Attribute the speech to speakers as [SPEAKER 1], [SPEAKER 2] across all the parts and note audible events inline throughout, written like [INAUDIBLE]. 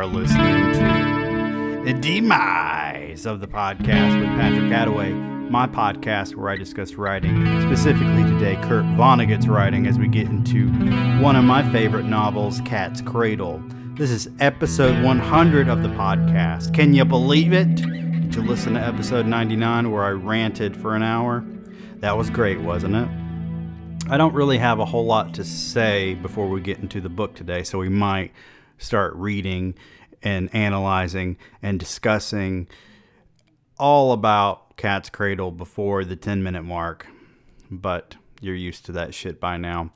[SPEAKER 1] Are listening to The Demise of the Podcast with Patrick Attaway, my podcast where I discuss writing, specifically today Kurt Vonnegut's writing as we get into one of my favorite novels, Cat's Cradle. This is episode 100 of the podcast. Can you believe it? Did you listen to episode 99 where I ranted for an hour? That was great, wasn't it? I don't really have a whole lot to say before we get into the book today, so we might start reading and analyzing and discussing all about Cat's Cradle before the 10 minute mark. But you're used to that shit by now.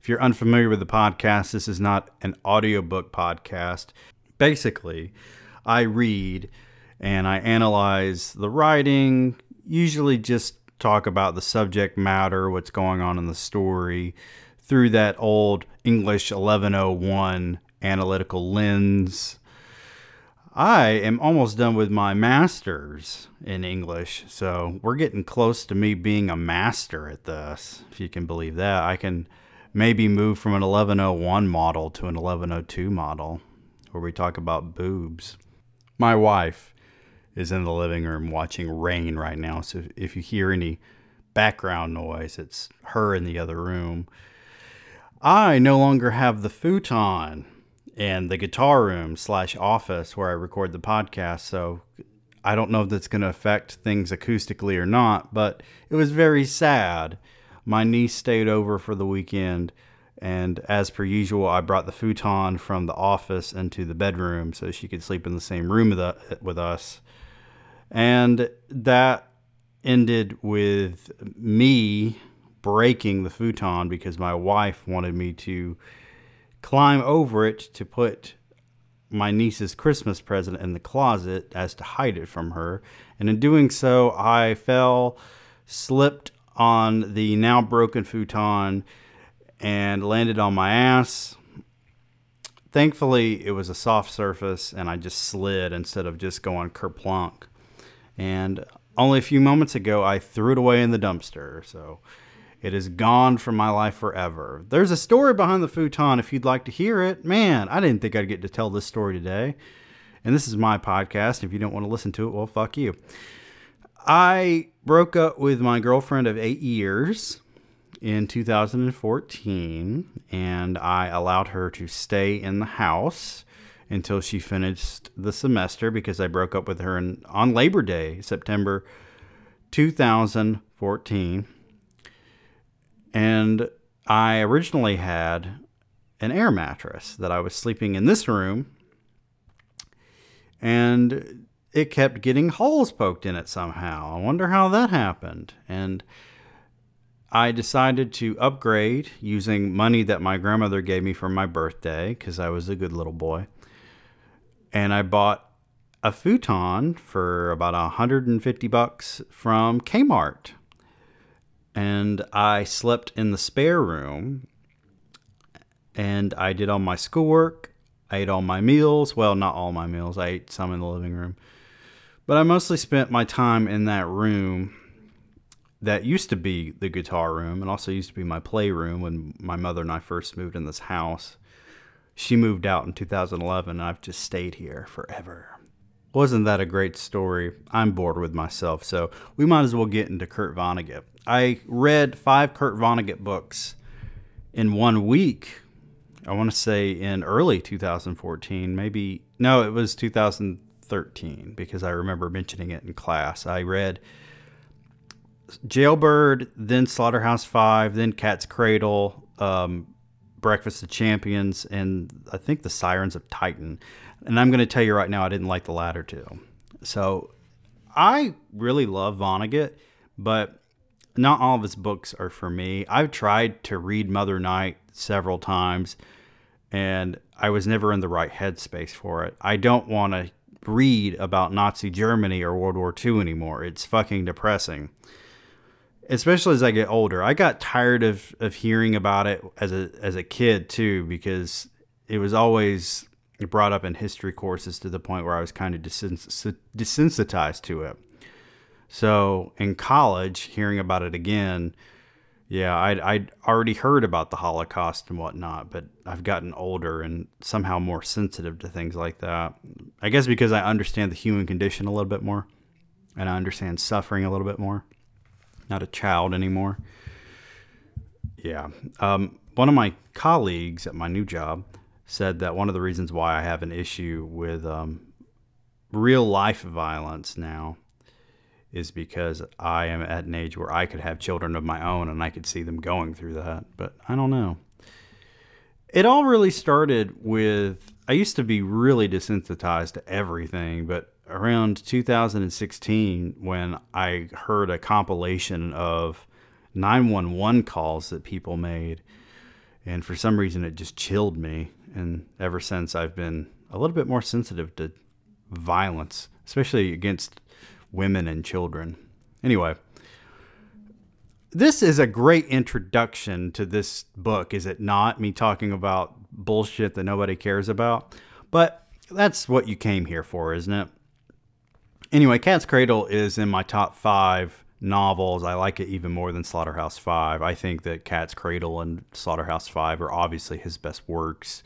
[SPEAKER 1] If you're unfamiliar with the podcast, this is not an audiobook podcast. Basically, I read and I analyze the writing, usually just talk about the subject matter, what's going on in the story, through that old English 1101 analytical lens. I am almost done with my master's in English, so we're getting close to me being a master at this, if you can believe that. I can maybe move from an 1101 model to an 1102 model where we talk about boobs. My wife is in the living room watching rain right now, so if you hear any background noise, it's her in the other room. I no longer have the futon and the guitar room slash office where I record the podcast. So I don't know if that's going to affect things acoustically or not, but it was very sad. My niece stayed over for the weekend, and as per usual, I brought the futon from the office into the bedroom so she could sleep in the same room with, uh, with us. And that ended with me breaking the futon because my wife wanted me to climb over it to put my niece's Christmas present in the closet as to hide it from her. And in doing so, I fell, slipped on the now broken futon, and landed on my ass. Thankfully, it was a soft surface and I just slid instead of just going kerplunk. And only a few moments ago, I threw it away in the dumpster. So it is gone from my life forever. There's a story behind the futon if you'd like to hear it. Man, I didn't think I'd get to tell this story today. And this is my podcast. If you don't want to listen to it, well, fuck you. I broke up with my girlfriend of eight years in 2014, and I allowed her to stay in the house until she finished the semester because I broke up with her in, on Labor Day, September 2014 and I originally had an air mattress that I was sleeping in this room, and it kept getting holes poked in it somehow. I wonder how that happened. And I decided to upgrade using money that my grandmother gave me for my birthday because I was a good little boy. And I bought a futon for about 150 bucks from Kmart and I slept in the spare room and I did all my schoolwork. I ate all my meals. Well, not all my meals. I ate some in the living room. But I mostly spent my time in that room that used to be the guitar room and also used to be my playroom when my mother and I first moved in this house. She moved out in 2011 and I've just stayed here forever. Wasn't that a great story? I'm bored with myself, so we might as well get into Kurt Vonnegut. I read five Kurt Vonnegut books in one week. I want to say in early 2014, maybe no, it was 2013 because I remember mentioning it in class. I read Jailbird, then Slaughterhouse Five, then Cat's Cradle, um, Breakfast of Champions, and I think The Sirens of Titan. And I'm going to tell you right now, I didn't like the latter two. So I really love Vonnegut, but not all of his books are for me. I've tried to read Mother Night several times, and I was never in the right headspace for it. I don't want to read about Nazi Germany or World War II anymore. It's fucking depressing. Especially as I get older. I got tired of, of hearing about it as a as a kid too, because it was always brought up in history courses to the point where I was kind of desensitized to it. So in college, hearing about it again, Yeah, I'd, I'd already heard about the Holocaust and whatnot, but I've gotten older and somehow more sensitive to things like that. I guess because I understand the human condition a little bit more and I understand suffering a little bit more. Not a child anymore. Yeah. Um, one of my colleagues at my new job said that one of the reasons why I have an issue with um, real life violence now is because I am at an age where I could have children of my own and I could see them going through that. But I don't know. It all really started with I used to be really desensitized to everything, but around 2016, when I heard a compilation of 911 calls that people made, and for some reason it just chilled me. And ever since, I've been a little bit more sensitive to violence, especially against women and children. Anyway, this is a great introduction to this book, is it not? Me talking about bullshit that nobody cares about. But that's what you came here for, isn't it? Anyway, Cat's Cradle is in my top five novels. I like it even more than Slaughterhouse Five. I think that Cat's Cradle and Slaughterhouse Five are obviously his best works.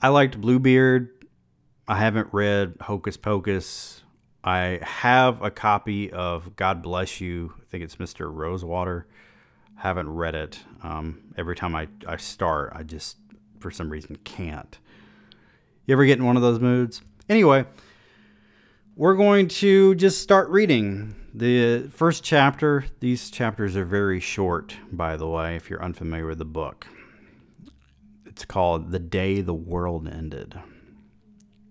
[SPEAKER 1] I liked Bluebeard. I haven't read Hocus Pocus. I have a copy of God Bless You. I think it's Mr. Rosewater. Haven't read it. Um, every time I, I start, I just, for some reason, can't. You ever get in one of those moods? Anyway, we're going to just start reading. The first chapter, these chapters are very short, by the way, if you're unfamiliar with the book. It's called The Day the World Ended.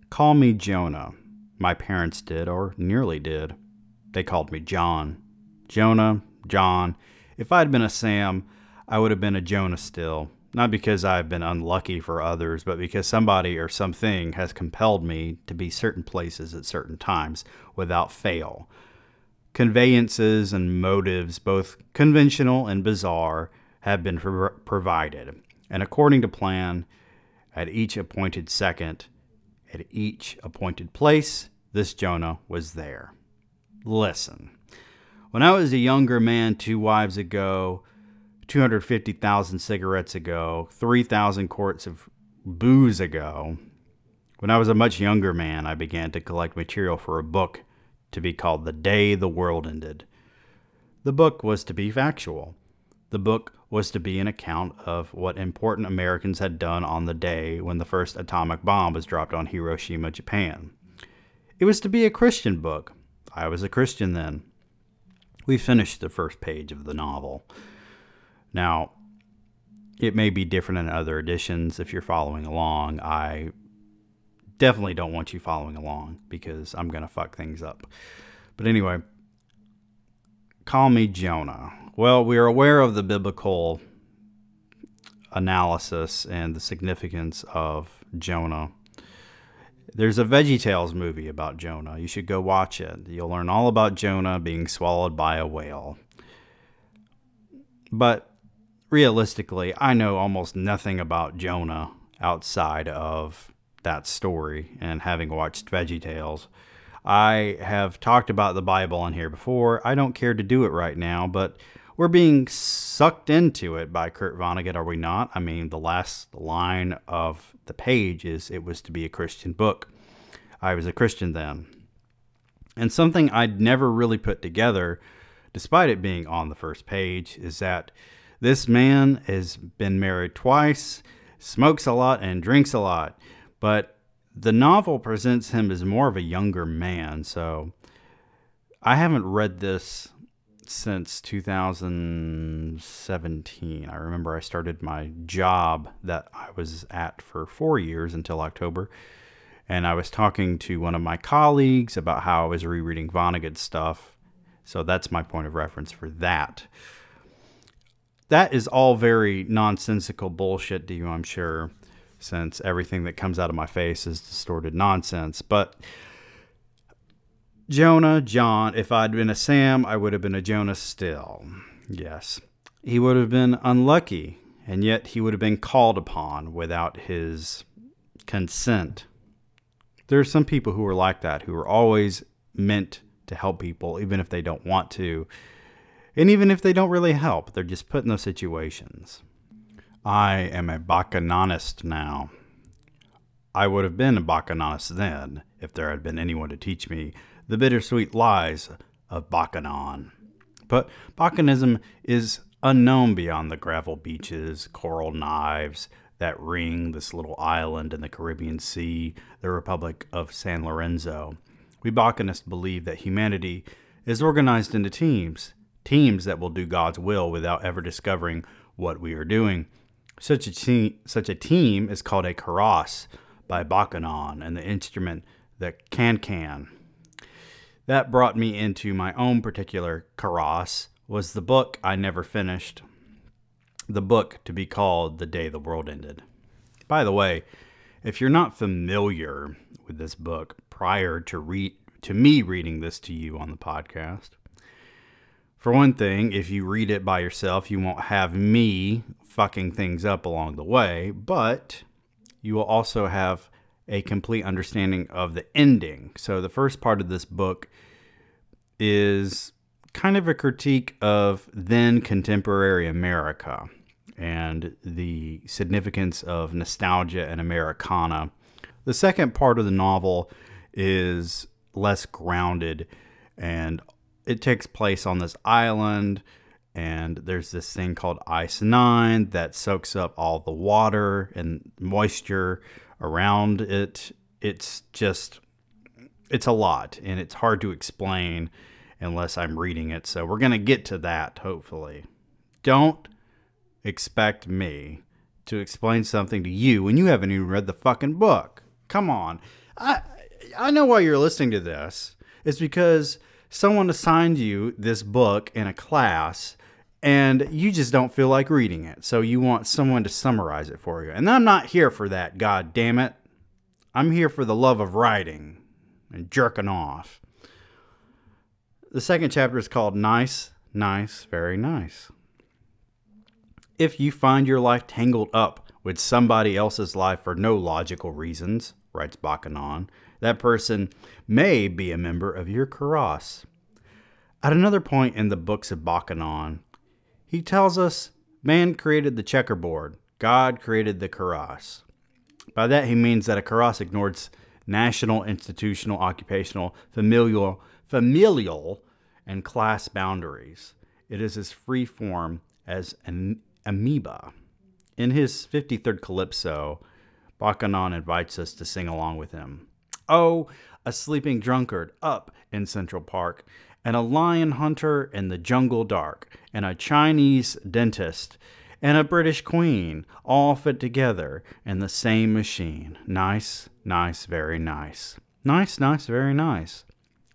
[SPEAKER 1] Call me Jonah. My parents did, or nearly did. They called me John. Jonah, John. If I'd been a Sam, I would have been a Jonah still. Not because I've been unlucky for others, but because somebody or something has compelled me to be certain places at certain times without fail. Conveyances and motives, both conventional and bizarre, have been pro- provided, and according to plan, at each appointed second, at each appointed place, this Jonah was there. Listen, when I was a younger man two wives ago, 250,000 cigarettes ago, 3,000 quarts of booze ago, when I was a much younger man, I began to collect material for a book to be called The Day the World Ended. The book was to be factual. The book was to be an account of what important Americans had done on the day when the first atomic bomb was dropped on Hiroshima, Japan. It was to be a Christian book. I was a Christian then. We finished the first page of the novel. Now, it may be different in other editions if you're following along. I definitely don't want you following along because I'm going to fuck things up. But anyway, call me Jonah. Well, we are aware of the biblical analysis and the significance of Jonah. There's a VeggieTales movie about Jonah. You should go watch it. You'll learn all about Jonah being swallowed by a whale. But realistically, I know almost nothing about Jonah outside of that story and having watched VeggieTales. I have talked about the Bible on here before. I don't care to do it right now, but we're being sucked into it by Kurt Vonnegut, are we not? I mean, the last line of the page is it was to be a Christian book. I was a Christian then. And something I'd never really put together, despite it being on the first page, is that this man has been married twice, smokes a lot, and drinks a lot. But the novel presents him as more of a younger man. So I haven't read this since 2017. I remember I started my job that I was at for four years until October. And I was talking to one of my colleagues about how I was rereading Vonnegut stuff. So that's my point of reference for that that is all very nonsensical bullshit to you, I'm sure, since everything that comes out of my face is distorted nonsense. But Jonah, John, if I'd been a Sam, I would have been a Jonah still. Yes. He would have been unlucky, and yet he would have been called upon without his consent. There are some people who are like that, who are always meant to help people, even if they don't want to And even if they don't really help, they're just put in those situations. I am a Bokononist now. I would have been a Bokononist then if there had been anyone to teach me the bittersweet lies of Bokonon. But Bokononism is unknown beyond the gravel beaches, coral knives that ring this little island in the Caribbean Sea, the Republic of San Lorenzo. We Bokononists believe that humanity is organized into teams, teams that will do God's will without ever discovering what we are doing. Such a, te- such a team is called a karass by Bokonon and the instrument the kan-kan. That brought me into my own particular karass was the book I never finished. The book to be called The Day the World Ended. By the way, if you're not familiar with this book prior to read to me reading this to you on the podcast, for one thing, if you read it by yourself, you won't have me fucking things up along the way, but you will also have a complete understanding of the ending. So, the first part of this book is kind of a critique of then contemporary America and the significance of nostalgia and Americana. The second part of the novel is less grounded and it takes place on this island and there's this thing called ice 9 that soaks up all the water and moisture around it. It's just, it's a lot and it's hard to explain unless I'm reading it. So we're going to get to that, hopefully. Don't expect me to explain something to you when you haven't even read the fucking book. Come on. I, I know why you're listening to this. It's because someone assigned you this book in a class and you just don't feel like reading it. So you want someone to summarize it for you. And I'm not here for that, god damn it. I'm here for the love of writing and jerking off. The second chapter is called Nice, Nice, Very Nice. If you find your life tangled up with somebody else's life for no logical reasons, writes Bokonon, that person may be a member of your karass. At another point in the books of Bokonon, he tells us man created the checkerboard, God created the karass. By that he means that a karass ignores national, institutional, occupational, familial, familial, and class boundaries. It is as free form as an amoeba. In his 53rd Calypso, Bokonon invites us to sing along with him. Oh, a sleeping drunkard up in Central Park and a lion hunter in the jungle dark, and a Chinese dentist, and a British queen, all fit together in the same machine. Nice, nice, very nice. Nice, nice, very nice.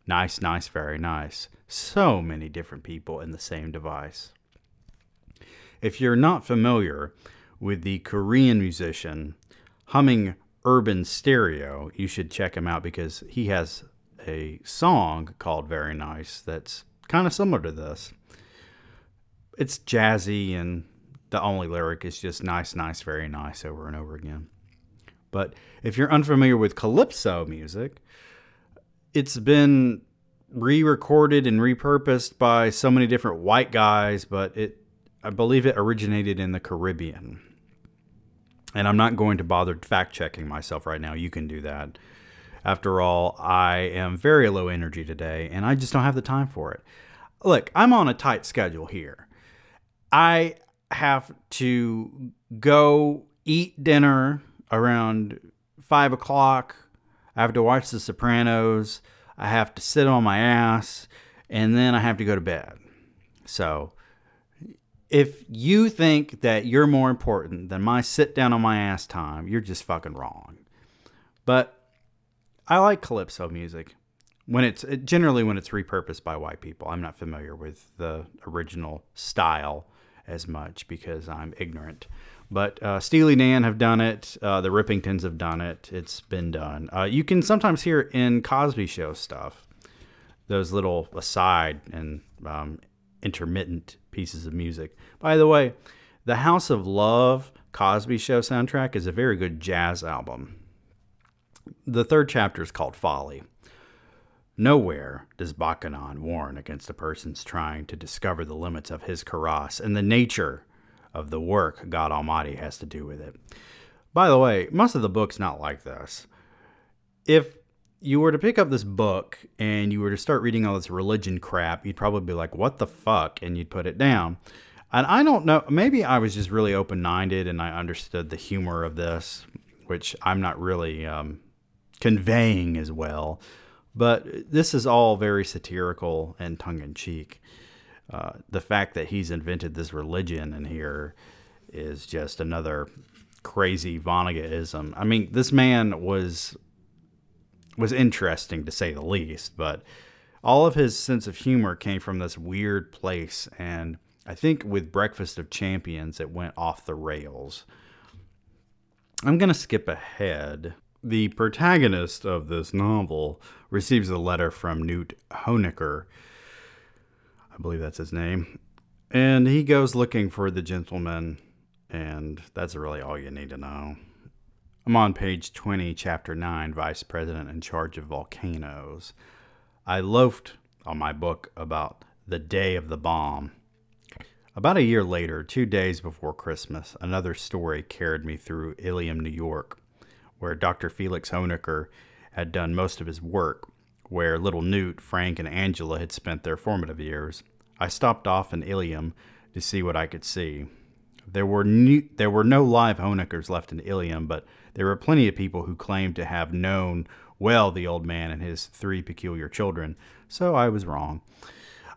[SPEAKER 1] Nice, nice, very nice. So many different people in the same device. If you're not familiar with the Korean musician humming urban stereo, you should check him out because he has a song called Very Nice that's kind of similar to this. It's jazzy, and the only lyric is just nice, nice, very nice over and over again. But if you're unfamiliar with calypso music, it's been re recorded and repurposed by so many different white guys, but it I believe it originated in the Caribbean. And I'm not going to bother fact checking myself right now. You can do that. After all, I am very low energy today and I just don't have the time for it. Look, I'm on a tight schedule here. I have to go eat dinner around five o'clock. I have to watch The Sopranos. I have to sit on my ass and then I have to go to bed. So, if you think that you're more important than my sit down on my ass time, you're just fucking wrong. But I like calypso music when it's generally when it's repurposed by white people. I'm not familiar with the original style as much because I'm ignorant. But uh, Steely Dan have done it. Uh, the Rippingtons have done it. It's been done. Uh, you can sometimes hear in Cosby Show stuff. Those little aside and um, intermittent pieces of music. By the way, the House of Love Cosby Show soundtrack is a very good jazz album the third chapter is called Folly. Nowhere does Bokonon warn against a person's trying to discover the limits of his karass and the nature of the work God Almighty has to do with it. By the way, most of the book's not like this. If you were to pick up this book and you were to start reading all this religion crap, you'd probably be like, what the fuck? And you'd put it down. And I don't know, maybe I was just really open minded and I understood the humor of this, which I'm not really um, conveying as well. But this is all very satirical and tongue in cheek. Uh, the fact that he's invented this religion in here is just another crazy Vonneguttism. I mean, this man was was interesting to say the least, but all of his sense of humor came from this weird place, and I think with Breakfast of Champions, it went off the rails. I'm gonna skip ahead the protagonist of this novel receives a letter from Newt Hoenikker. I believe that's his name. And he goes looking for the gentleman, and that's really all you need to know. I'm on page 20, chapter 9, Vice President in Charge of Volcanoes. I loafed on my book about the day of the bomb. About a year later, two days before Christmas, another story carried me through Ilium, New York where Dr. Felix Hoenikker had done most of his work, where little Newt, Frank, and Angela had spent their formative years. I stopped off in Ilium to see what I could see. There were new, there were no live Hoenikkers left in Ilium, but there were plenty of people who claimed to have known well the old man and his three peculiar children, so I was wrong.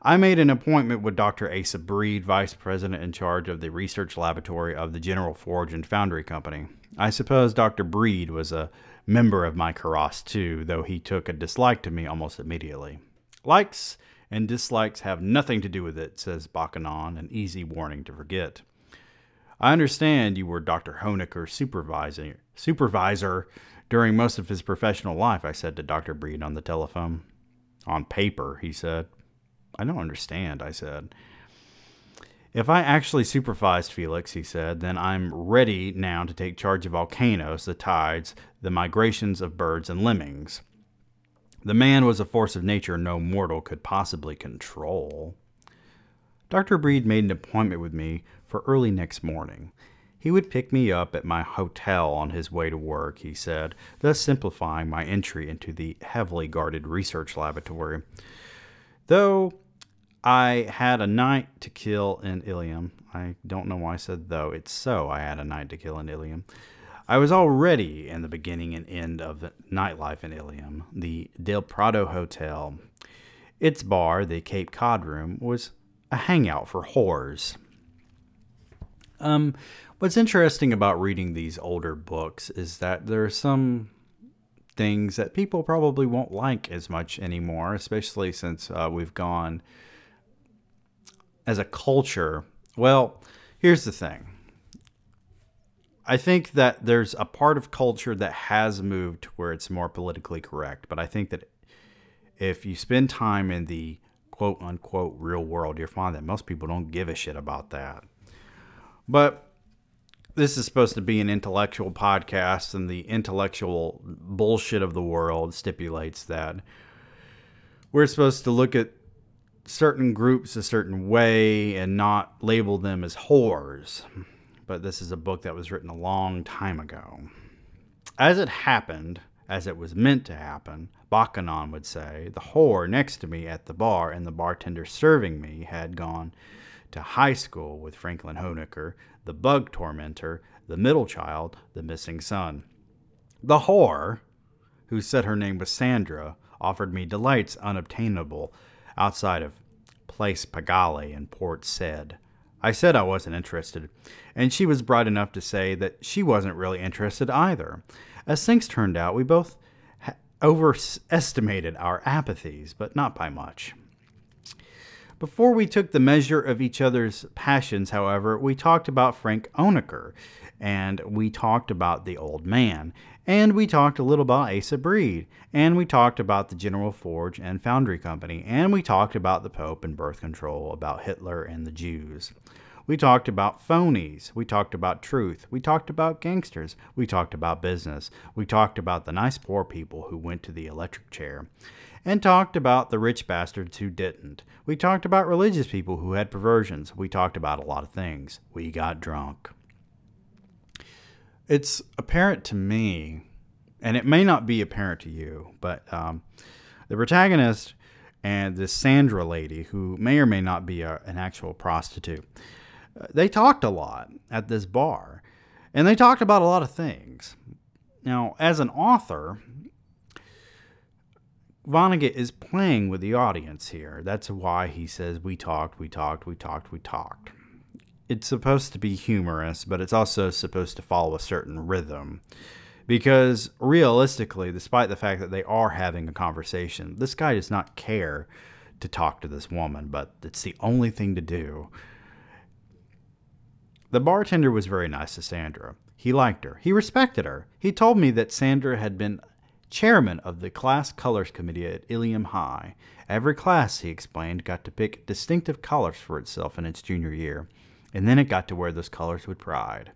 [SPEAKER 1] I made an appointment with Dr. Asa Breed, vice president in charge of the research laboratory of the General Forge and Foundry Company. I suppose Dr. Breed was a member of my karass too, though he took a dislike to me almost immediately. Likes and dislikes have nothing to do with it, says Bokonon, an easy warning to forget. I understand you were Dr. Hoenikker's supervisor, supervisor during most of his professional life, I said to Dr. Breed on the telephone. On paper, he said. I don't understand, I said. If I actually supervised Felix, he said, then I'm ready now to take charge of volcanoes, the tides, the migrations of birds and lemmings. The man was a force of nature no mortal could possibly control. Dr. Breed made an appointment with me for early next morning. He would pick me up at my hotel on his way to work, he said, thus simplifying my entry into the heavily guarded research laboratory. Though I had a night to kill in Ilium. I don't know why I said though. It's so I had a night to kill in Ilium. I was already in the beginning and end of nightlife in Ilium. The Del Prado Hotel, its bar, the Cape Cod Room, was a hangout for whores. Um, what's interesting about reading these older books is that there are some things that people probably won't like as much anymore, especially since uh, we've gone as a culture, well, here's the thing. I think that there's a part of culture that has moved to where it's more politically correct, but I think that if you spend time in the quote unquote real world, you'll find that most people don't give a shit about that. But this is supposed to be an intellectual podcast, and the intellectual bullshit of the world stipulates that we're supposed to look at certain groups a certain way and not label them as whores. But this is a book that was written a long time ago. As it happened, as it was meant to happen, Bokonon would say, the whore next to me at the bar and the bartender serving me had gone to high school with Franklin Hoenikker, the bug tormentor, the middle child, the missing son. The whore, who said her name was Sandra, offered me delights unobtainable outside of Place Pigalle in Port Said. I said I wasn't interested, and she was bright enough to say that she wasn't really interested either. As things turned out, we both overestimated our apathies, but not by much. Before we took the measure of each other's passions, however, we talked about Frank Hoenikker, and we talked about the old man, and we talked a little about Asa Breed, and we talked about the General Forge and Foundry Company, and we talked about the Pope and birth control, about Hitler and the Jews. We talked about phonies. We talked about truth. We talked about gangsters. We talked about business. We talked about the nice poor people who went to the electric chair. And talked about the rich bastards who didn't. We talked about religious people who had perversions. We talked about a lot of things. We got drunk. It's apparent to me, and it may not be apparent to you, but um, the protagonist and this Sandra lady, who may or may not be a, an actual prostitute, they talked a lot at this bar, and they talked about a lot of things. Now, as an author, Vonnegut is playing with the audience here. That's why he says, We talked, we talked, we talked, we talked. It's supposed to be humorous, but it's also supposed to follow a certain rhythm. Because realistically, despite the fact that they are having a conversation, this guy does not care to talk to this woman, but it's the only thing to do. The bartender was very nice to Sandra. He liked her. He respected her. He told me that Sandra had been chairman of the class colors committee at Ilium High. Every class, he explained, got to pick distinctive colors for itself in its junior year, and then it got to wear those colors with pride.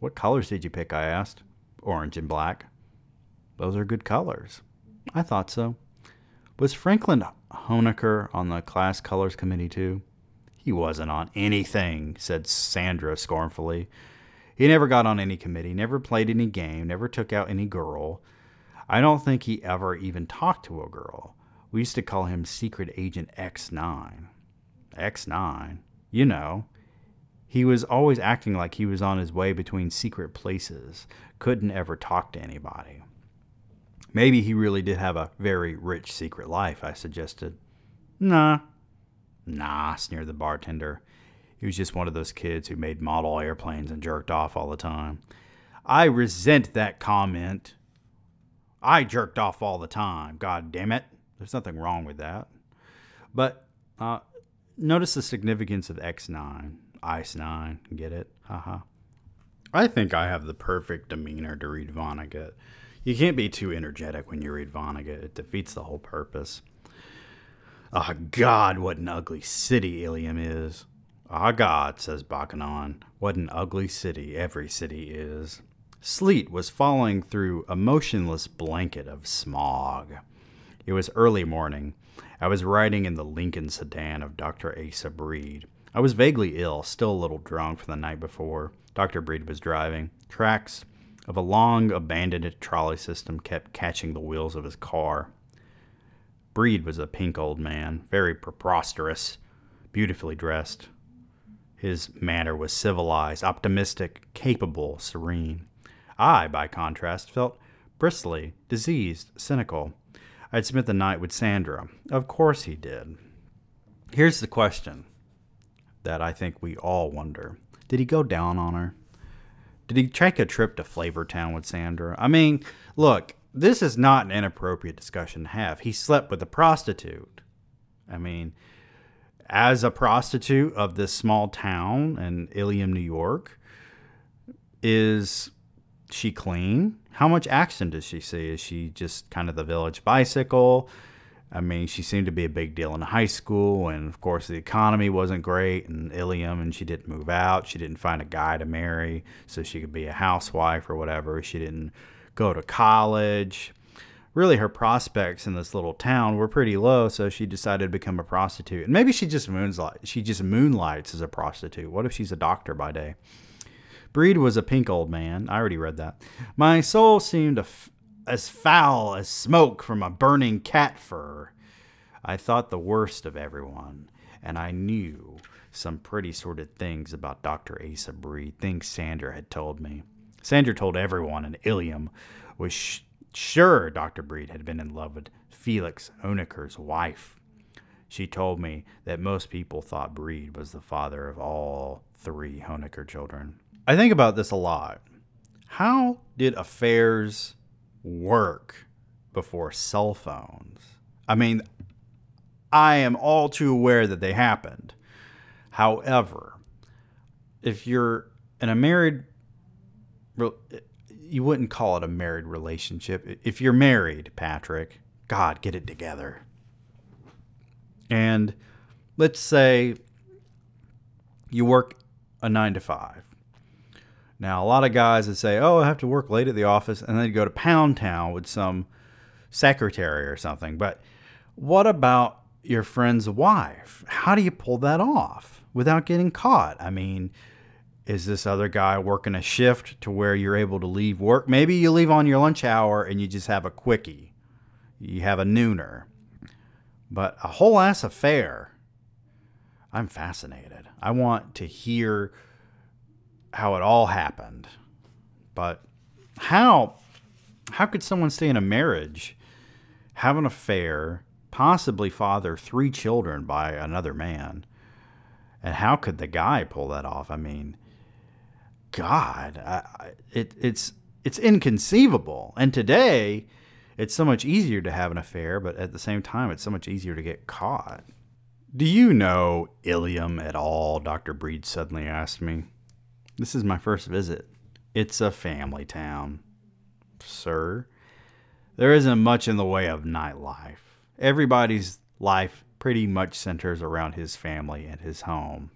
[SPEAKER 1] What colors did you pick? I asked. Orange and black. Those are good colors. I thought so. Was Franklin Hoenikker on the class colors committee too? He wasn't on anything, said Sandra scornfully. He never got on any committee, never played any game, never took out any girl. I don't think he ever even talked to a girl. We used to call him Secret Agent X9. X9? You know. He was always acting like he was on his way between secret places, couldn't ever talk to anybody. Maybe he really did have a very rich secret life, I suggested. Nah, Nah, sneered the bartender. He was just one of those kids who made model airplanes and jerked off all the time. I resent that comment. I jerked off all the time. God damn it. There's nothing wrong with that. But uh, notice the significance of X9, Ice 9. Get it? Haha. I think I have the perfect demeanor to read Vonnegut. You can't be too energetic when you read Vonnegut, it defeats the whole purpose. Ah, God, what an ugly city Ilium is. Ah, God, says Bokonon, what an ugly city every city is. Sleet was falling through a motionless blanket of smog. It was early morning. I was riding in the Lincoln sedan of Dr. Asa Breed. I was vaguely ill, still a little drunk from the night before. Dr. Breed was driving. Tracks of a long abandoned trolley system kept catching the wheels of his car. Breed was a pink old man, very preposterous, beautifully dressed. His manner was civilized, optimistic, capable, serene. I, by contrast, felt bristly, diseased, cynical. I'd spent the night with Sandra. Of course he did. Here's the question that I think we all wonder Did he go down on her? Did he take a trip to Flavortown with Sandra? I mean, look, this is not an inappropriate discussion to have. He slept with a prostitute. I mean, as a prostitute of this small town in Ilium, New York, is she clean? How much action does she see? Is she just kind of the village bicycle? I mean, she seemed to be a big deal in high school, and of course, the economy wasn't great in Ilium, and she didn't move out. She didn't find a guy to marry so she could be a housewife or whatever. She didn't go to college. Really, her prospects in this little town were pretty low, so she decided to become a prostitute. And maybe she just moonlights. She just moonlights as a prostitute. What if she's a doctor by day? Breed was a pink old man. I already read that. My soul seemed as foul as smoke from a burning cat fur. I thought the worst of everyone, and I knew some pretty sordid things about Dr. Asa Breed, things Sandra had told me. Sandra told everyone in Ilium was sh- sure Dr. Breed had been in love with Felix Hoenikker's wife. She told me that most people thought Breed was the father of all three Hoenikker children. I think about this a lot. How did affairs work before cell phones? I mean, I am all too aware that they happened. However, if you're in a married you wouldn't call it a married relationship. If you're married, Patrick, God, get it together. And let's say you work a nine to five. Now, a lot of guys would say, "Oh, I have to work late at the office," and then go to Pound Town with some secretary or something. But what about your friend's wife? How do you pull that off without getting caught? I mean, is this other guy working a shift to where you're able to leave work? Maybe you leave on your lunch hour and you just have a quickie. You have a nooner. But a whole ass affair. I'm fascinated. I want to hear how it all happened. But how how could someone stay in a marriage, have an affair, possibly father three children by another man? And how could the guy pull that off? I mean, God, I, it, it's it's inconceivable. And today, it's so much easier to have an affair, but at the same time, it's so much easier to get caught. Do you know Ilium at all? Dr. Breed suddenly asked me. This is my first visit. It's a family town. Sir, there isn't much in the way of nightlife. Everybody's life pretty much centers around his family and his home.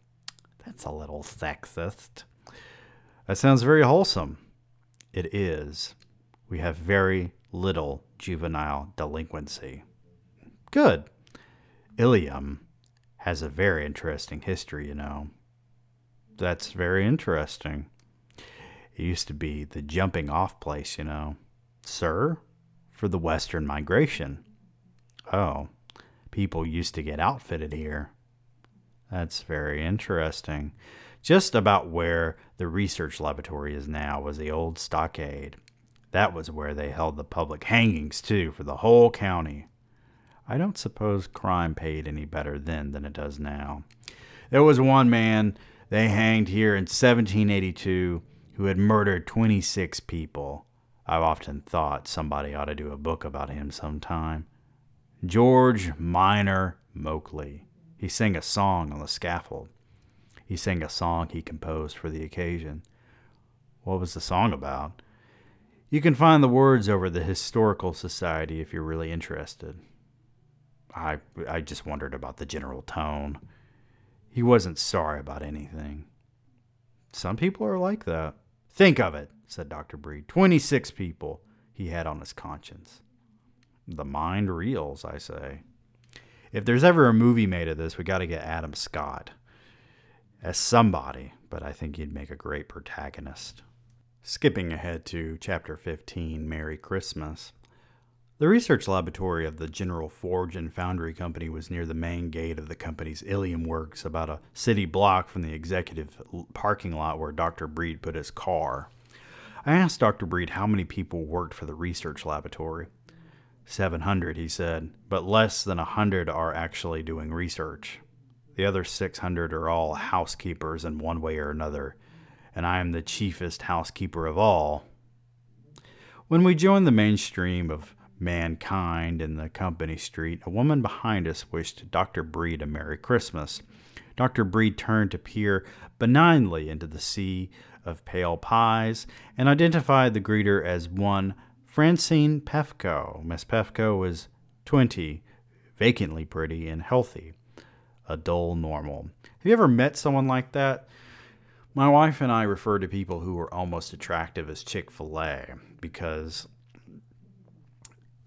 [SPEAKER 1] That's a little sexist. That sounds very wholesome. It is. We have very little juvenile delinquency. Good. Ilium has a very interesting history, you know. That's very interesting. It used to be the jumping off place, you know. Sir, for the Western migration. Oh, people used to get outfitted here. That's very interesting. Just about where the research laboratory is now was the old stockade. That was where they held the public hangings, too, for the whole county. I don't suppose crime paid any better then than it does now. There was one man they hanged here in 1782 who had murdered 26 people. I've often thought somebody ought to do a book about him sometime. George Minor Moakley. He sang a song on the scaffold. He sang a song he composed for the occasion. What was the song about? You can find the words over the Historical Society if you're really interested. I I just wondered about the general tone. He wasn't sorry about anything. Some people are like that. Think of it, said Dr. Breed. 26 people he had on his conscience. The mind reels, I say. If there's ever a movie made of this, we got to get Adam Scott as somebody, but I think he'd make a great protagonist. Skipping ahead to chapter 15, Merry Christmas. The research laboratory of the General Forge and Foundry Company was near the main gate of the company's Ilium Works, about a city block from the executive parking lot where Dr. Breed put his car. I asked Dr. Breed how many people worked for the research laboratory. 700, he said, but less than a 100 are actually doing research. The other 600 are all housekeepers in one way or another, and I am the chiefest housekeeper of all. When we joined the mainstream of mankind in the company street, a woman behind us wished Dr. Breed a Merry Christmas. Dr. Breed turned to peer benignly into the sea of pale pies and identified the greeter as one Francine Pefko. Miss Pefko was 20, vacantly pretty and healthy, a dull normal. Have you ever met someone like that? My wife and I refer to people who are almost attractive as Chick fil A because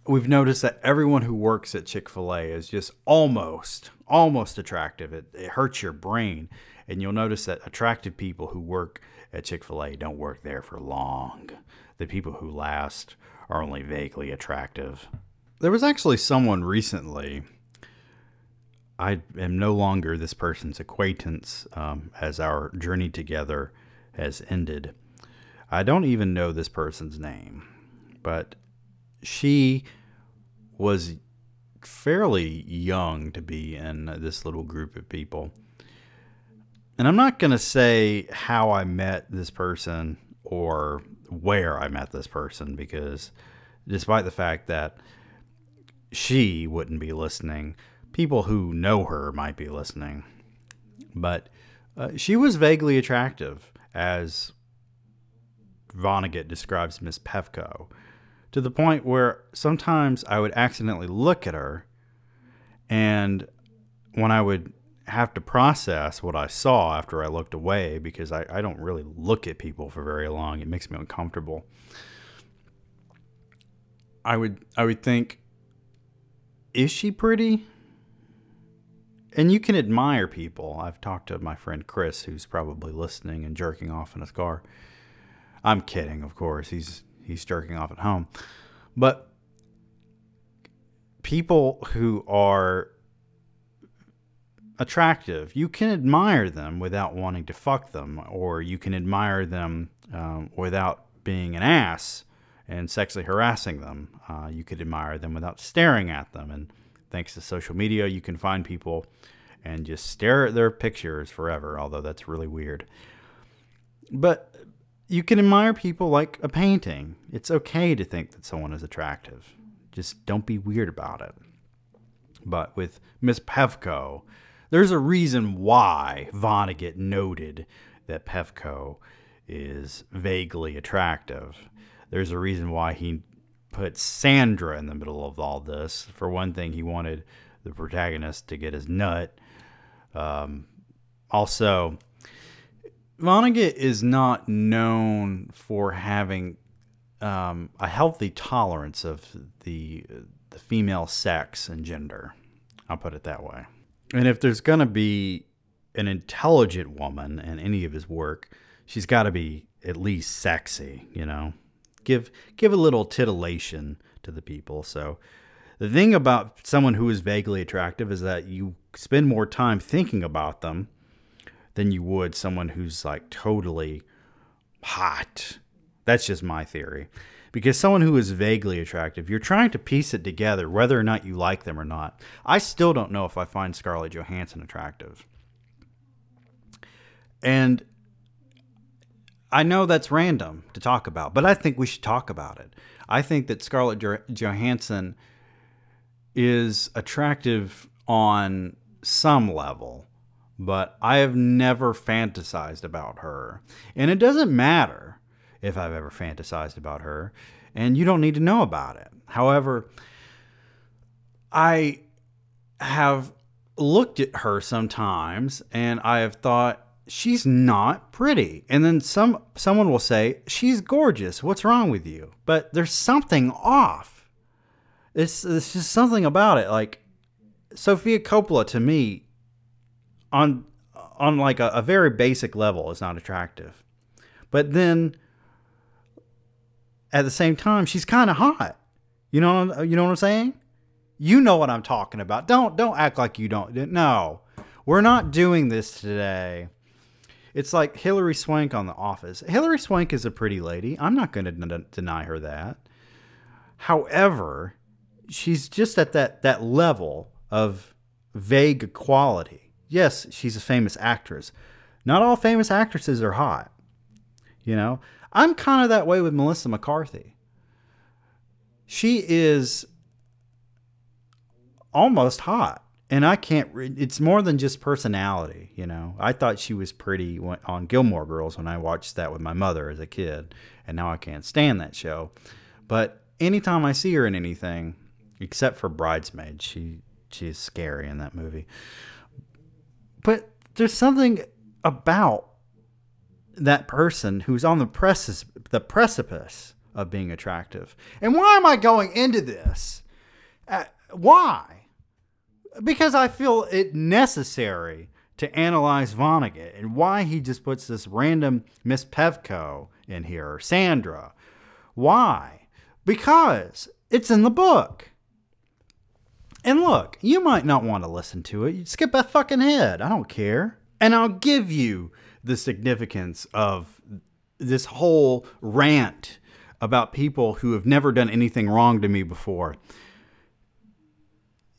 [SPEAKER 1] we've noticed that everyone who works at Chick-fil-A is just almost almost attractive. It, it hurts your brain. And you'll notice that attractive people who work at Chick-fil-A don't work there for long. The people who last are only vaguely attractive. There was actually someone recently. I am no longer this person's acquaintance um, as our journey together has ended. I don't even know this person's name, but she was fairly young to be in this little group of people. And I'm not going to say how I met this person or where I met this person because, despite the fact that she wouldn't be listening, people who know her might be listening. But uh, she was vaguely attractive, as Vonnegut describes Miss Pefko to the point where sometimes I would accidentally look at her, and when I would have to process what I saw after I looked away because I, I don't really look at people for very long. It makes me uncomfortable. I would I would think, is she pretty? And you can admire people. I've talked to my friend Chris, who's probably listening and jerking off in his car. I'm kidding, of course. He's he's jerking off at home. But people who are attractive, you can admire them without wanting to fuck them, or you can admire them um, without being an ass and sexually harassing them. Uh, you could admire them without staring at them. And thanks to social media, you can find people and just stare at their pictures forever, although that's really weird. But you can admire people like a painting. It's okay to think that someone is attractive. Just don't be weird about it. But with Miss Pefko, there's a reason why Vonnegut noted that Pefko is vaguely attractive. There's a reason why he put Sandra in the middle of all this. For one thing, he wanted the protagonist to get his nut. Um, also, Vonnegut is not known for having um, a healthy tolerance of the the female sex and gender. I'll put it that way. And if there's going to be an intelligent woman in any of his work, she's got to be at least sexy, you know. Give give a little titillation to the people. So the thing about someone who is vaguely attractive is that you spend more time thinking about them than you would someone who's like totally hot. That's just my theory. Because someone who is vaguely attractive, you're trying to piece it together whether or not you like them or not. I still don't know if I find Scarlett Johansson attractive. And I know that's random to talk about, but I think we should talk about it. I think that Scarlett Johansson is attractive on some level but I have never fantasized about her. And it doesn't matter if I've ever fantasized about her, and you don't need to know about it. However, I have looked at her sometimes and I have thought she's not pretty. And then some someone will say, "She's gorgeous. What's wrong with you?" But there's something off. It's it's just something about it like Sofia Coppola to me on on like a, a very basic level is not attractive. But then at the same time, she's kind of hot. You know, you know what I'm saying? You know what I'm talking about. Don't don't act like you don't. No, we're not doing this today. It's like Hilary Swank on The Office. Hilary Swank is a pretty lady. I'm not going to deny her that. However, she's just at that that level of vague quality yes, she's a famous actress. Not all famous actresses are hot. You know, I'm kind of that way with Melissa McCarthy. She is almost hot. And I can't, it's more than just personality, you know. I thought she was pretty on Gilmore Girls when I watched that with my mother as a kid. And now I can't stand that show. But anytime I see her in anything, except for Bridesmaids, she, she's scary in that movie. But there's something about that person who's on the precipice, the precipice of being attractive. And why am I going into this? Uh, why? Because I feel it necessary to analyze Vonnegut and why he just puts this random Miss Pefko in here, Sandra. Why? Because it's in the book. And look, you might not want to listen to it. You skip that fucking head. I don't care. And I'll give you the significance of this whole rant about people who have never done anything wrong to me before.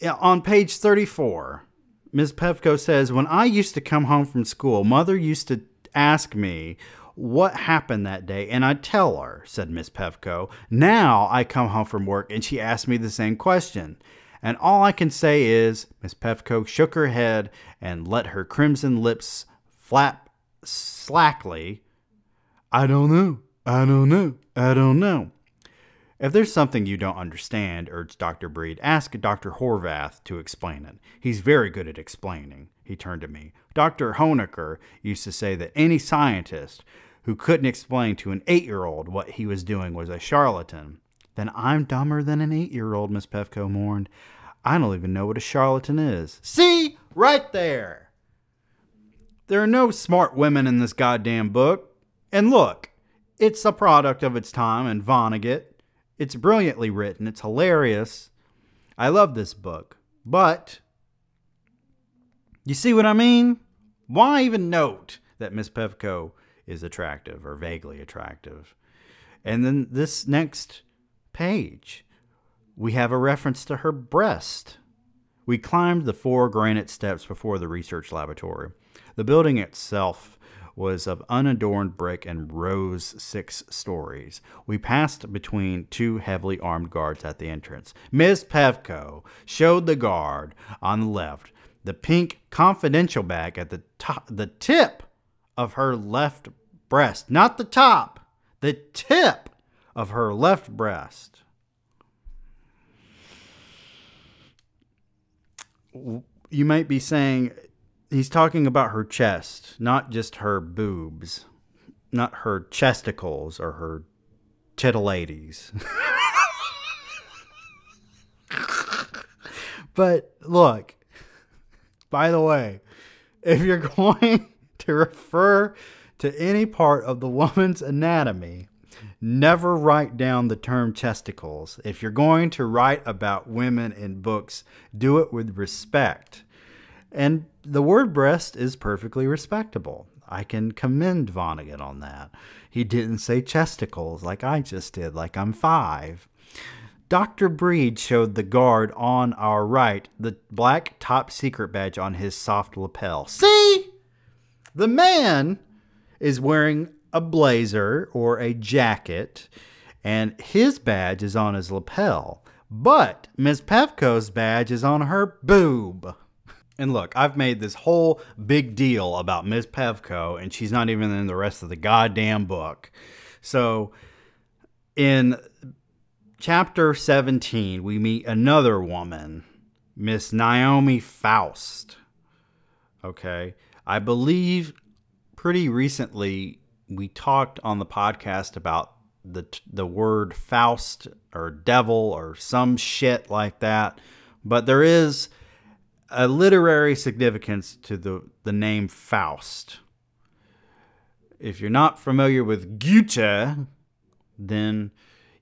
[SPEAKER 1] On page 34, Ms. Pefko says, When I used to come home from school, mother used to ask me what happened that day, and I'd tell her, said Miss Pefko. Now I come home from work and she asks me the same question. And all I can say is Miss Pefko shook her head and let her crimson lips flap slackly. I don't know. I don't know. I don't know. If there's something you don't understand, urged Dr. Breed, ask Dr. Horvath to explain it. He's very good at explaining. He turned to me. Dr. Hoenikker used to say that any scientist who couldn't explain to an eight year old what he was doing was a charlatan. Then I'm dumber than an eight year old, Miss Pefko mourned. I don't even know what a charlatan is. See? Right there. There are no smart women in this goddamn book. And look, it's a product of its time and Vonnegut. It's brilliantly written, it's hilarious. I love this book. But, you see what I mean? Why even note that Miss Pefko is attractive or vaguely attractive? And then this next page, we have a reference to her breast. We climbed the four granite steps before the research laboratory. The building itself was of unadorned brick and rose six stories. We passed between two heavily armed guards at the entrance. Miss Pefko showed the guard on the left the pink confidential bag at the top, the tip of her left breast, not the top, the tip of her left breast. You might be saying he's talking about her chest, not just her boobs, not her chesticles or her titillades. but look, by the way, if you're [LAUGHS] going to refer to any part of the woman's anatomy, never write down the term testicles. If you're going to write about women in books, do it with respect. And the word breast is perfectly respectable. I can commend Vonnegut on that. He didn't say chesticles like I just did, like I'm five. Dr. Breed showed the guard on our right the black top secret badge on his soft lapel. See? The man is wearing a blazer or a jacket, and his badge is on his lapel. But Miss Pefko's badge is on her boob. And look, I've made this whole big deal about Miss Pefko, and she's not even in the rest of the goddamn book. So, in chapter 17, we meet another woman, Miss Naomi Faust. Okay. I believe pretty recently we talked on the podcast about the the word Faust or devil or some shit like that. But there is a literary significance to the, the name Faust. If you're not familiar with Goethe, then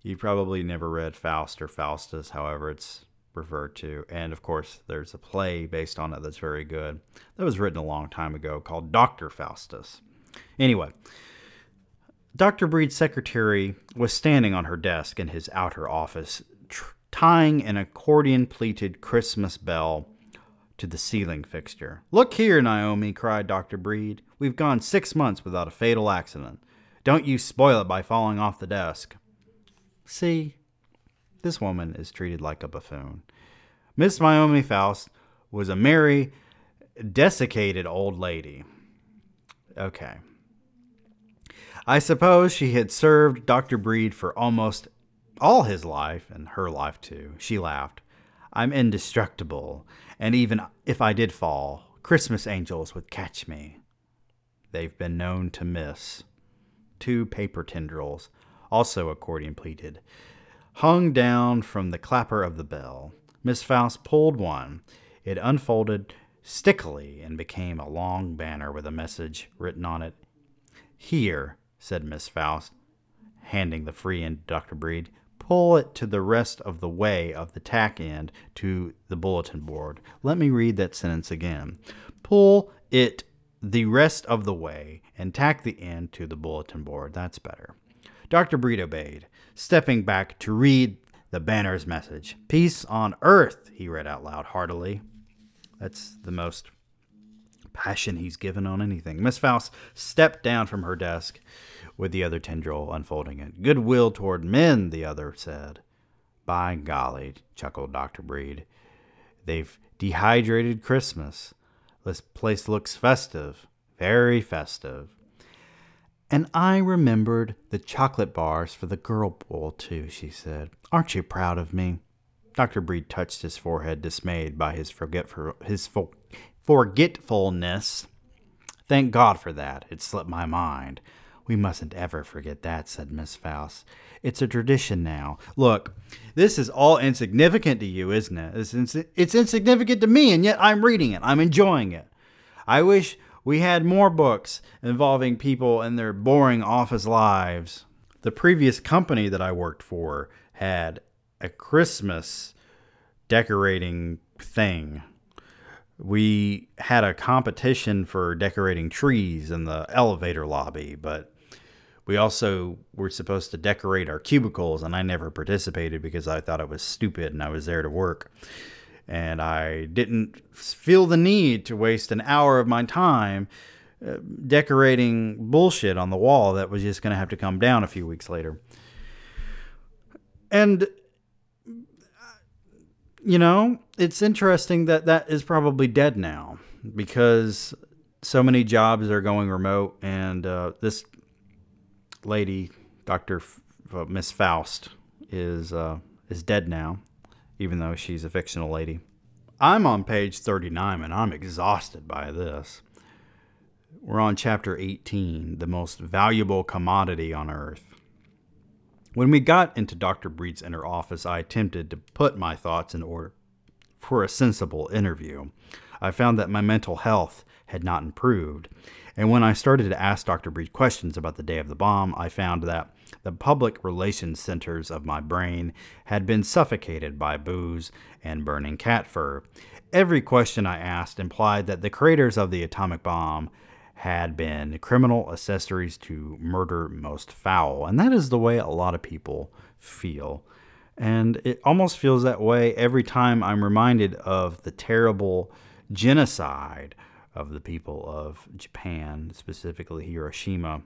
[SPEAKER 1] you probably never read Faust or Faustus, however it's referred to. And of course, there's a play based on it that's very good. That was written a long time ago called Dr. Faustus. Anyway, Dr. Breed's secretary was standing on her desk in his outer office, tr- tying an accordion pleated Christmas bell to the ceiling fixture. Look here, Naomi, cried Dr. Breed. We've gone six months without a fatal accident. Don't you spoil it by falling off the desk. See, this woman is treated like a buffoon. Miss Naomi Faust was a merry, desiccated old lady. Okay. I suppose she had served Dr. Breed for almost all his life, and her life too. She laughed. I'm indestructible, and even if I did fall, Christmas angels would catch me. They've been known to miss. Two paper tendrils, also accordion pleated, hung down from the clapper of the bell. Miss Faust pulled one. It unfolded stickily and became a long banner with a message written on it. Here, said Miss Faust, handing the free end to Dr. Breed pull it to the rest of the way of the tack end to the bulletin board. Let me read that sentence again. Pull it the rest of the way and tack the end to the bulletin board. That's better. Dr. Breed obeyed, stepping back to read the banner's message. Peace on earth, he read out loud heartily. That's the most passion he's given on anything. Miss Faust stepped down from her desk with the other tendril unfolding it. Goodwill toward men, the other said. By golly, chuckled Dr. Breed. They've dehydrated Christmas. This place looks festive, very festive. And I remembered the chocolate bars for the girl pool, too, she said. Aren't you proud of me? Dr. Breed touched his forehead, dismayed by his, forgetful, his forgetfulness. Thank God for that. It slipped my mind. We mustn't ever forget that, said Miss Faust. It's a tradition now. Look, this is all insignificant to you, isn't it? It's, ins- it's insignificant to me, and yet I'm reading it. I'm enjoying it. I wish we had more books involving people and their boring office lives. The previous company that I worked for had a Christmas decorating thing. We had a competition for decorating trees in the elevator lobby, but we also were supposed to decorate our cubicles, and I never participated because I thought it was stupid and I was there to work. And I didn't feel the need to waste an hour of my time uh, decorating bullshit on the wall that was just going to have to come down a few weeks later. And, you know, it's interesting that that is probably dead now because so many jobs are going remote, and uh, this lady, Doctor F- uh, Miss Faust, is uh, is dead now, even though she's a fictional lady. I'm on page 39 and I'm exhausted by this. We're on chapter 18, the most valuable commodity on earth. When we got into Dr. Breed's inner office, I attempted to put my thoughts in order for a sensible interview. I found that my mental health had not improved, and when I started to ask Dr. Breed questions about the day of the bomb, I found that the public relations centers of my brain had been suffocated by booze and burning cat fur. Every question I asked implied that the creators of the atomic bomb had been criminal accessories to murder most foul. And that is the way a lot of people feel. And it almost feels that way every time I'm reminded of the terrible genocide of the people of Japan, specifically Hiroshima.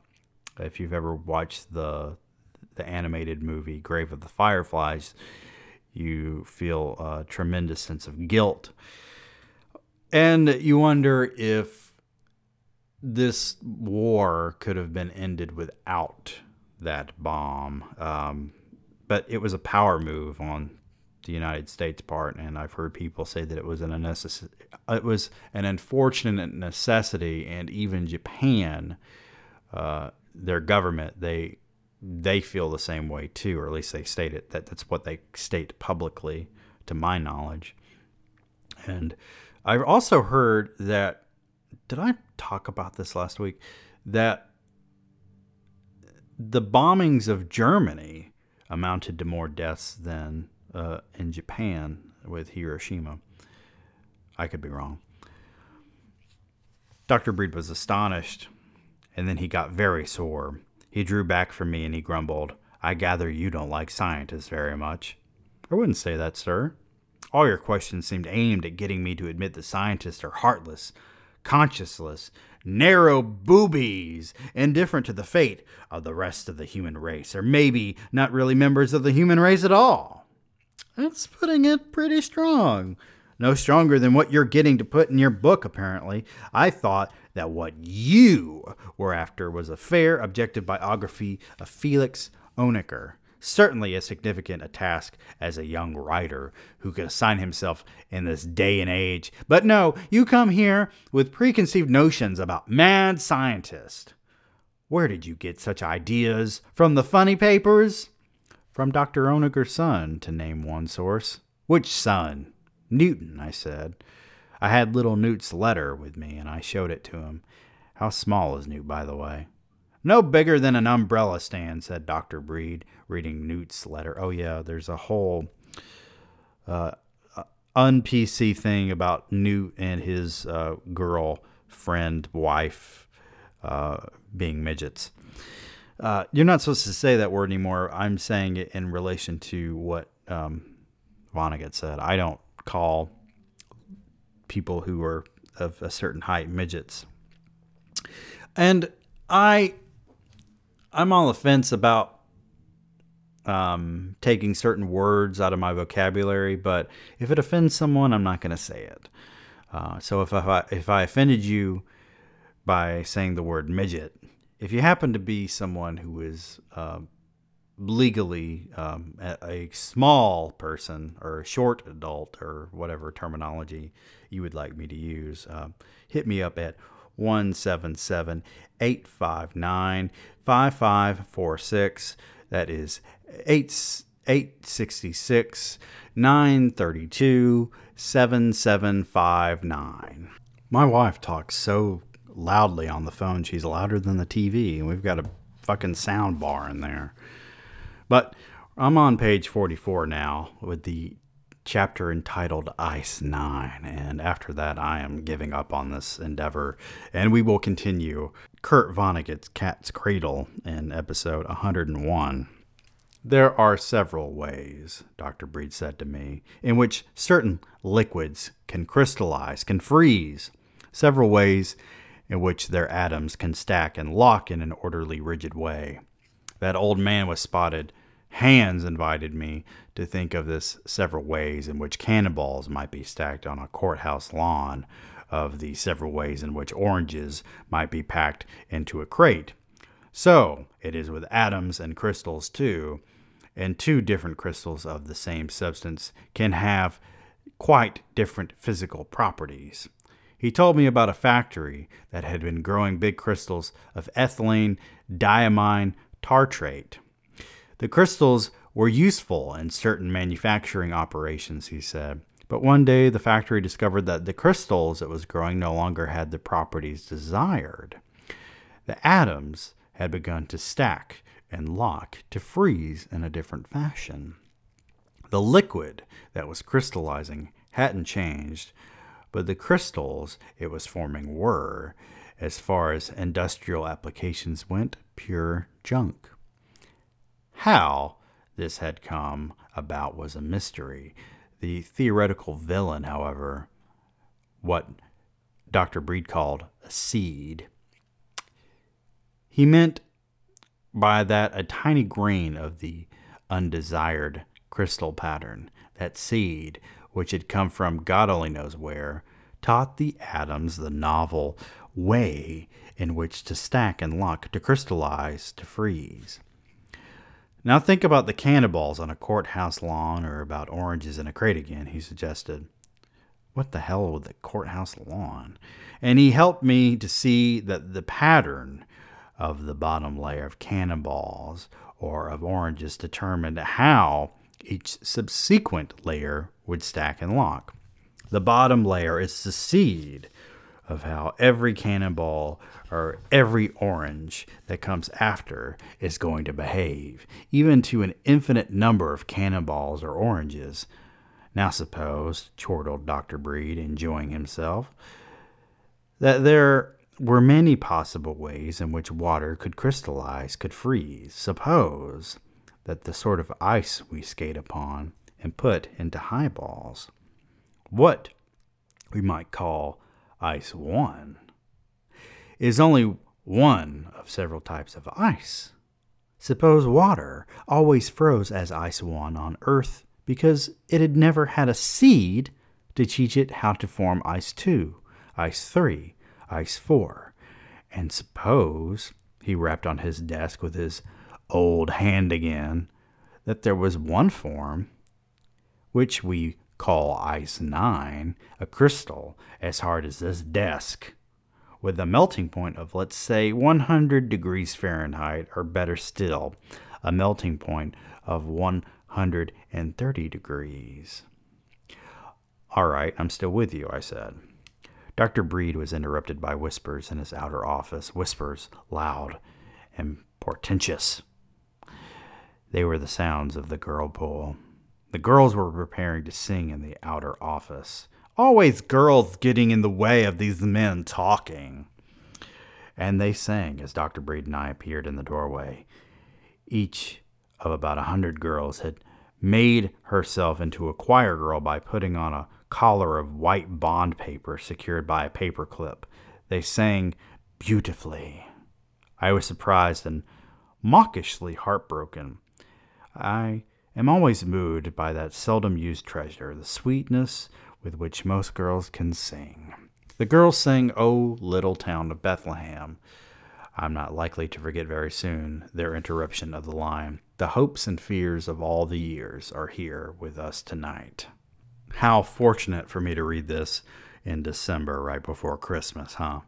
[SPEAKER 1] If you've ever watched the the animated movie Grave of the Fireflies, you feel a tremendous sense of guilt. And you wonder if this war could have been ended without that bomb. Um, but it was a power move on the United States part, and I've heard people say that it was an unnecessary, it was an unfortunate necessity, and even Japan, uh, their government, they they feel the same way too, or at least they state it. That that's what they state publicly, to my knowledge. And I've also heard that. Did I talk about this last week? That the bombings of Germany amounted to more deaths than uh, in Japan with Hiroshima. I could be wrong. Dr. Breed was astonished, and then he got very sore. He drew back from me and he grumbled, I gather you don't like scientists very much. I wouldn't say that, sir. All your questions seemed aimed at getting me to admit that scientists are heartless, conscienceless, narrow boobies, indifferent to the fate of the rest of the human race, or maybe not really members of the human race at all. That's putting it pretty strong. No stronger than what you're getting to put in your book, apparently. I thought that what you were after was a fair, objective biography of Felix Hoenikker. Certainly as significant a task as a young writer who could assign himself in this day and age. But no, you come here with preconceived notions about mad scientists. Where did you get such ideas? From the funny papers? From Dr. Hoenikker's son, to name one source. Which son? Newton, I said. I had little Newt's letter with me, and I showed it to him. How small is Newt, by the way? No bigger than an umbrella stand, said Dr. Breed, reading Newt's letter. Oh, yeah, there's a whole uh, un-PC thing about Newt and his uh, girl friend, wife, uh, being midgets. Uh, you're not supposed to say that word anymore. I'm saying it in relation to what um, Vonnegut said. I don't call people who are of a certain height midgets. And I I'm on the fence about um, taking certain words out of my vocabulary, but if it offends someone, I'm not going to say it. Uh, so if I if I offended you by saying the word midget, if you happen to be someone who is uh, legally um, a, a, small person or a short adult or whatever terminology you would like me to use, uh, hit me up at 177 859 5546. That is 866 932 7759. My wife talks so loudly on the phone, she's louder than the TV, and we've got a fucking sound bar in there. But I'm on page 44 now with the chapter entitled Ice 9, and after that, I am giving up on this endeavor, and we will continue Kurt Vonnegut's Cat's Cradle in episode 101. There are several ways, Dr. Breed said to me, in which certain liquids can crystallize, can freeze. Several ways in which their atoms can stack and lock in an orderly, rigid way. That old man was spotted Hands invited me to think of this several ways in which cannonballs might be stacked on a courthouse lawn, of the several ways in which oranges might be packed into a crate. So it is with atoms and crystals too, and two different crystals of the same substance can have quite different physical properties. He told me about a factory that had been growing big crystals of ethylene diamine tartrate the crystals were useful in certain manufacturing operations, he said. But one day the factory discovered that the crystals it was growing no longer had the properties desired. The atoms had begun to stack and lock to freeze in a different fashion. The liquid that was crystallizing hadn't changed, but the crystals it was forming were, as far as industrial applications went, pure junk. How this had come about was a mystery. The theoretical villain, however, what Dr. Breed called a seed. He meant by that a tiny grain of the undesired crystal pattern, that seed, which had come from God only knows where, taught the atoms the novel way in which to stack and lock, to crystallize, to freeze. Now think about the cannonballs on a courthouse lawn or about oranges in a crate again, he suggested. What the hell with the courthouse lawn? And he helped me to see that the pattern of the bottom layer of cannonballs or of oranges determined how each subsequent layer would stack and lock. The bottom layer is the seed of how every cannonball or every orange that comes after is going to behave, even to an infinite number of cannonballs or oranges. Now, suppose, chortled Dr. Breed, enjoying himself, that there were many possible ways in which water could crystallize, could freeze. Suppose that the sort of ice we skate upon and put into highballs, what we might call ice 1 is only one of several types of ice. Suppose water always froze as ice 1 on Earth because it had never had a seed to teach it how to form ice 2, ice 3, ice 4. And suppose, he rapped on his desk with his old hand again, that there was one form, which we call ice 9, a crystal as hard as this desk, with a melting point of, let's say, 100 degrees Fahrenheit, or better still, a melting point of 130 degrees. All right, I'm still with you, I said. Dr. Breed was interrupted by whispers in his outer office, whispers loud and portentous. They were the sounds of the girl pool. The girls were preparing to sing in the outer office. Always girls getting in the way of these men talking. And they sang as Dr. Breed and I appeared in the doorway. Each of about a hundred girls had made herself into a choir girl by putting on a collar of white bond paper secured by a paper clip. They sang beautifully. I was surprised and mawkishly heartbroken. I am always moved by that seldom used treasure, the sweetness with which most girls can sing. The girls sang, O oh, Little Town of Bethlehem. I'm not likely to forget very soon their interruption of the line. The hopes and fears of all the years are here with us tonight. How fortunate for me to read this in December, right before Christmas, huh?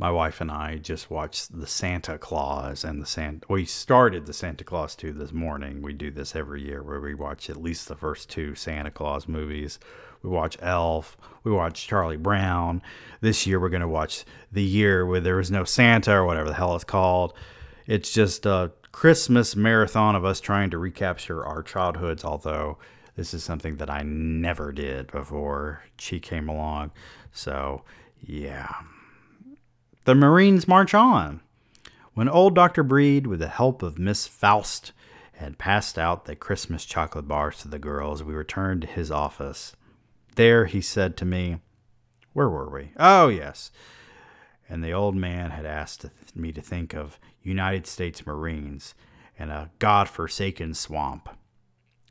[SPEAKER 1] My wife and I just watched the Santa Claus and the Santa. We started the Santa Claus 2 this morning. We do this every year where we watch at least the first two Santa Claus movies. We watch Elf. We watch Charlie Brown. This year we're going to watch The Year Where There Was No Santa or whatever the hell it's called. It's just a Christmas marathon of us trying to recapture our childhoods, although this is something that I never did before she came along. So, yeah. The Marines march on. When old Dr. Breed, with the help of Miss Faust, had passed out the Christmas chocolate bars to the girls, we returned to his office. There he said to me, Where were we? Oh, yes. And the old man had asked me to think of United States Marines and a god-forsaken swamp.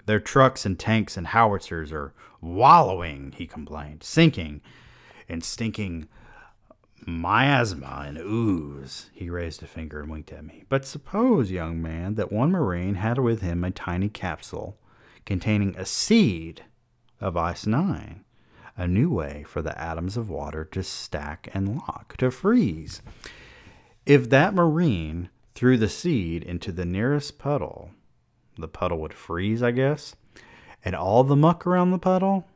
[SPEAKER 1] Their trucks and tanks and howitzers are wallowing, he complained, sinking and stinking miasma and ooze. He raised a finger and winked at me. But suppose, young man, that one Marine had with him a tiny capsule containing a seed of ice nine, a new way for the atoms of water to stack and lock, to freeze. If that Marine threw the seed into the nearest puddle, the puddle would freeze, I guess, and all the muck around the puddle,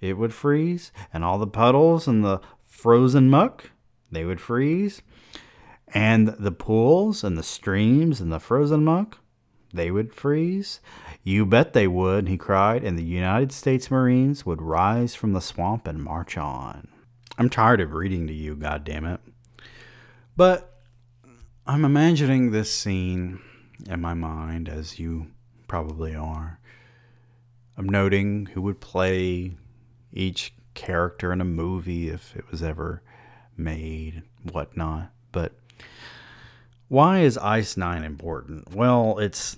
[SPEAKER 1] it would freeze, and all the puddles and the frozen muck, they would freeze. And the pools and the streams and the frozen muck, they would freeze. You bet they would, he cried, and the United States Marines would rise from the swamp and march on. I'm tired of reading to you, goddammit. But I'm imagining this scene in my mind, as you probably are. I'm noting who would play each character in a movie if it was ever made, whatnot. But why is Ice Nine important? Well, it's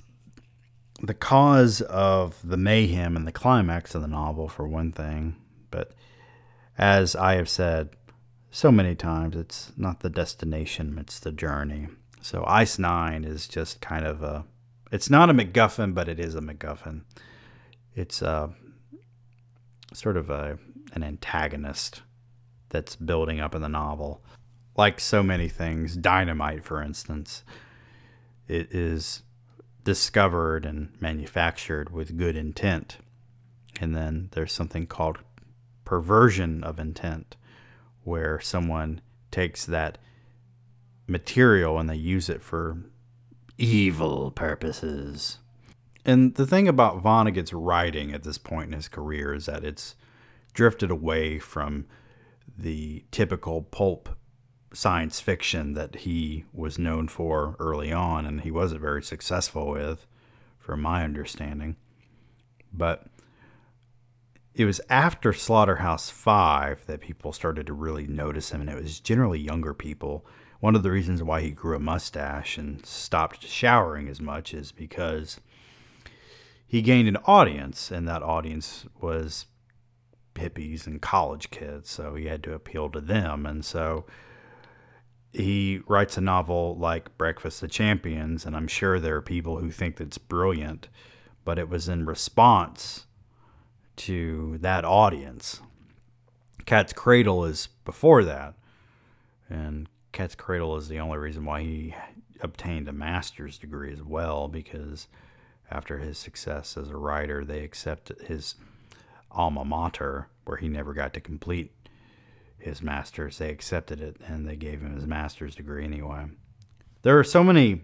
[SPEAKER 1] the cause of the mayhem and the climax of the novel, for one thing. But as I have said so many times, it's not the destination, it's the journey. So Ice Nine is just kind of a. It's not a MacGuffin, but it is a MacGuffin. It's a sort of a an antagonist that's building up in the novel. Like so many things, dynamite, for instance, it is discovered and manufactured with good intent. And then there's something called perversion of intent, where someone takes that material and they use it for evil purposes. And the thing about Vonnegut's writing at this point in his career is that it's drifted away from the typical pulp science fiction that he was known for early on, and he wasn't very successful with, from my understanding. But it was after Slaughterhouse Five that people started to really notice him, and it was generally younger people. One of the reasons why he grew a mustache and stopped showering as much is because he gained an audience, and that audience was hippies and college kids, so he had to appeal to them. And so he writes a novel like Breakfast of Champions, and I'm sure there are people who think that's brilliant, but it was in response to that audience. Cat's Cradle is before that, and Cat's Cradle is the only reason why he obtained a master's degree as well, because after his success as a writer, they accepted his alma mater, where he never got to complete his master's. They accepted it and they gave him his master's degree anyway. There are so many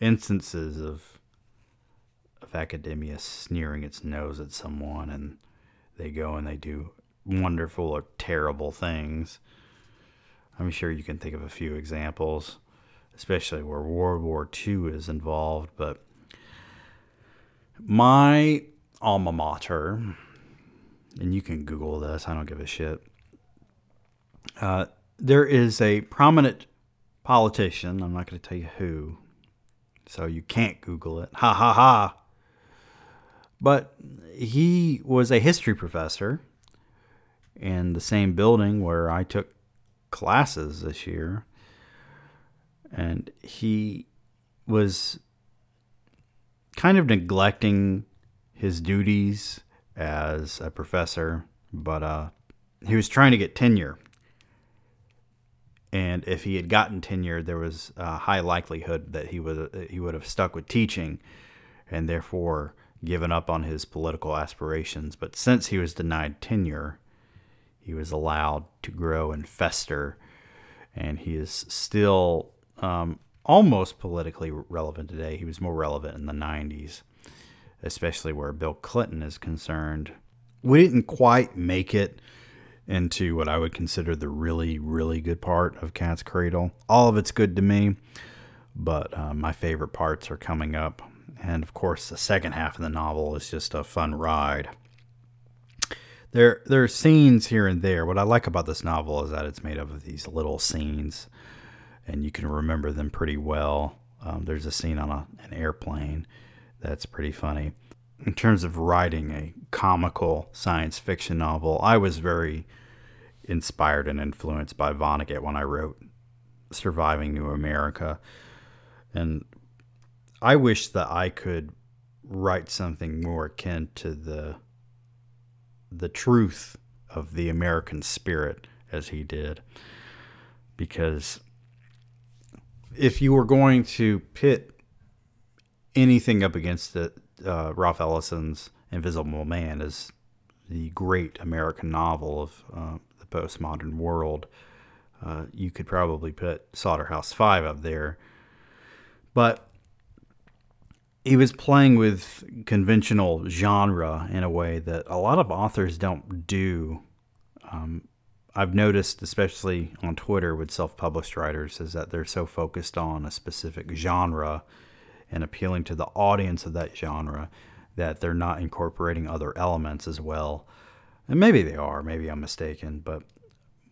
[SPEAKER 1] instances of of academia sneering its nose at someone and they go and they do wonderful or terrible things. I'm sure you can think of a few examples, especially where World War II is involved, but my alma mater, and you can Google this, I don't give a shit. Uh, there is a prominent politician, I'm not going to tell you who, so you can't Google it. Ha ha ha. But he was a history professor in the same building where I took classes this year. and he was kind of neglecting his duties as a professor, but uh, he was trying to get tenure. And if he had gotten tenure, there was a high likelihood that he would he would have stuck with teaching, and therefore given up on his political aspirations. But since he was denied tenure, he was allowed to grow and fester, and he is still um, almost politically relevant today. He was more relevant in the 90s, especially where Bill Clinton is concerned. We didn't quite make it into what I would consider the really, really good part of Cat's Cradle. All of it's good to me, but uh, my favorite parts are coming up. And of course, the second half of the novel is just a fun ride. There, there are scenes here and there. What I like about this novel is that it's made up of these little scenes, and you can remember them pretty well. Um, there's a scene on a, an airplane that's pretty funny. In terms of writing a comical science fiction novel, I was very inspired and influenced by Vonnegut when I wrote Surviving New America. And I wish that I could write something more akin to the the truth of the American spirit as he did. Because if you were going to pit anything up against it, uh, Ralph Ellison's Invisible Man is the great American novel of uh, the postmodern world. Uh, you could probably put Slaughterhouse Five up there, but he was playing with conventional genre in a way that a lot of authors don't do. Um, I've noticed, especially on Twitter with self published writers, is that they're so focused on a specific genre and appealing to the audience of that genre that they're not incorporating other elements as well. And maybe they are, maybe I'm mistaken, but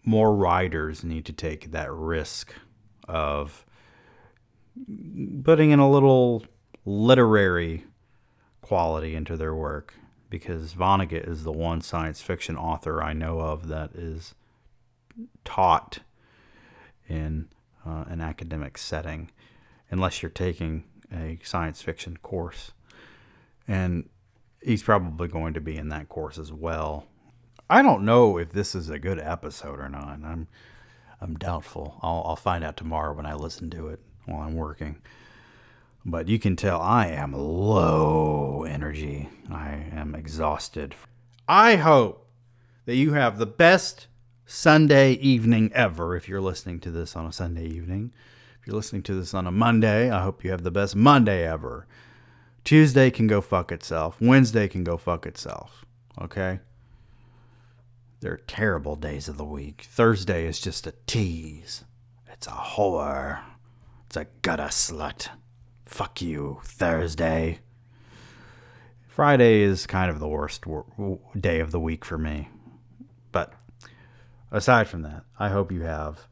[SPEAKER 1] more writers need to take that risk of putting in a little literary quality into their work because Vonnegut is the one science fiction author I know of that is taught in uh, an academic setting, unless you're taking a science fiction course. And he's probably going to be in that course as well. I don't know if this is a good episode or not. I'm I'm doubtful. I'll, I'll find out tomorrow when I listen to it while I'm working but you can tell I am low energy. I am exhausted. I hope that you have the best Sunday evening ever if you're listening to this on a Sunday evening. You're listening to this on a Monday, I hope you have the best Monday ever. Tuesday can go fuck itself. Wednesday can go fuck itself. Okay? They're terrible days of the week. Thursday is just a tease. It's a whore. It's a gutter slut. Fuck you, Thursday. Friday is kind of the worst day of the week for me. But aside from that, I hope you have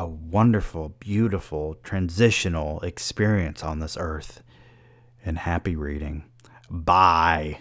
[SPEAKER 1] a wonderful, beautiful, transitional experience on this earth and happy reading. Bye.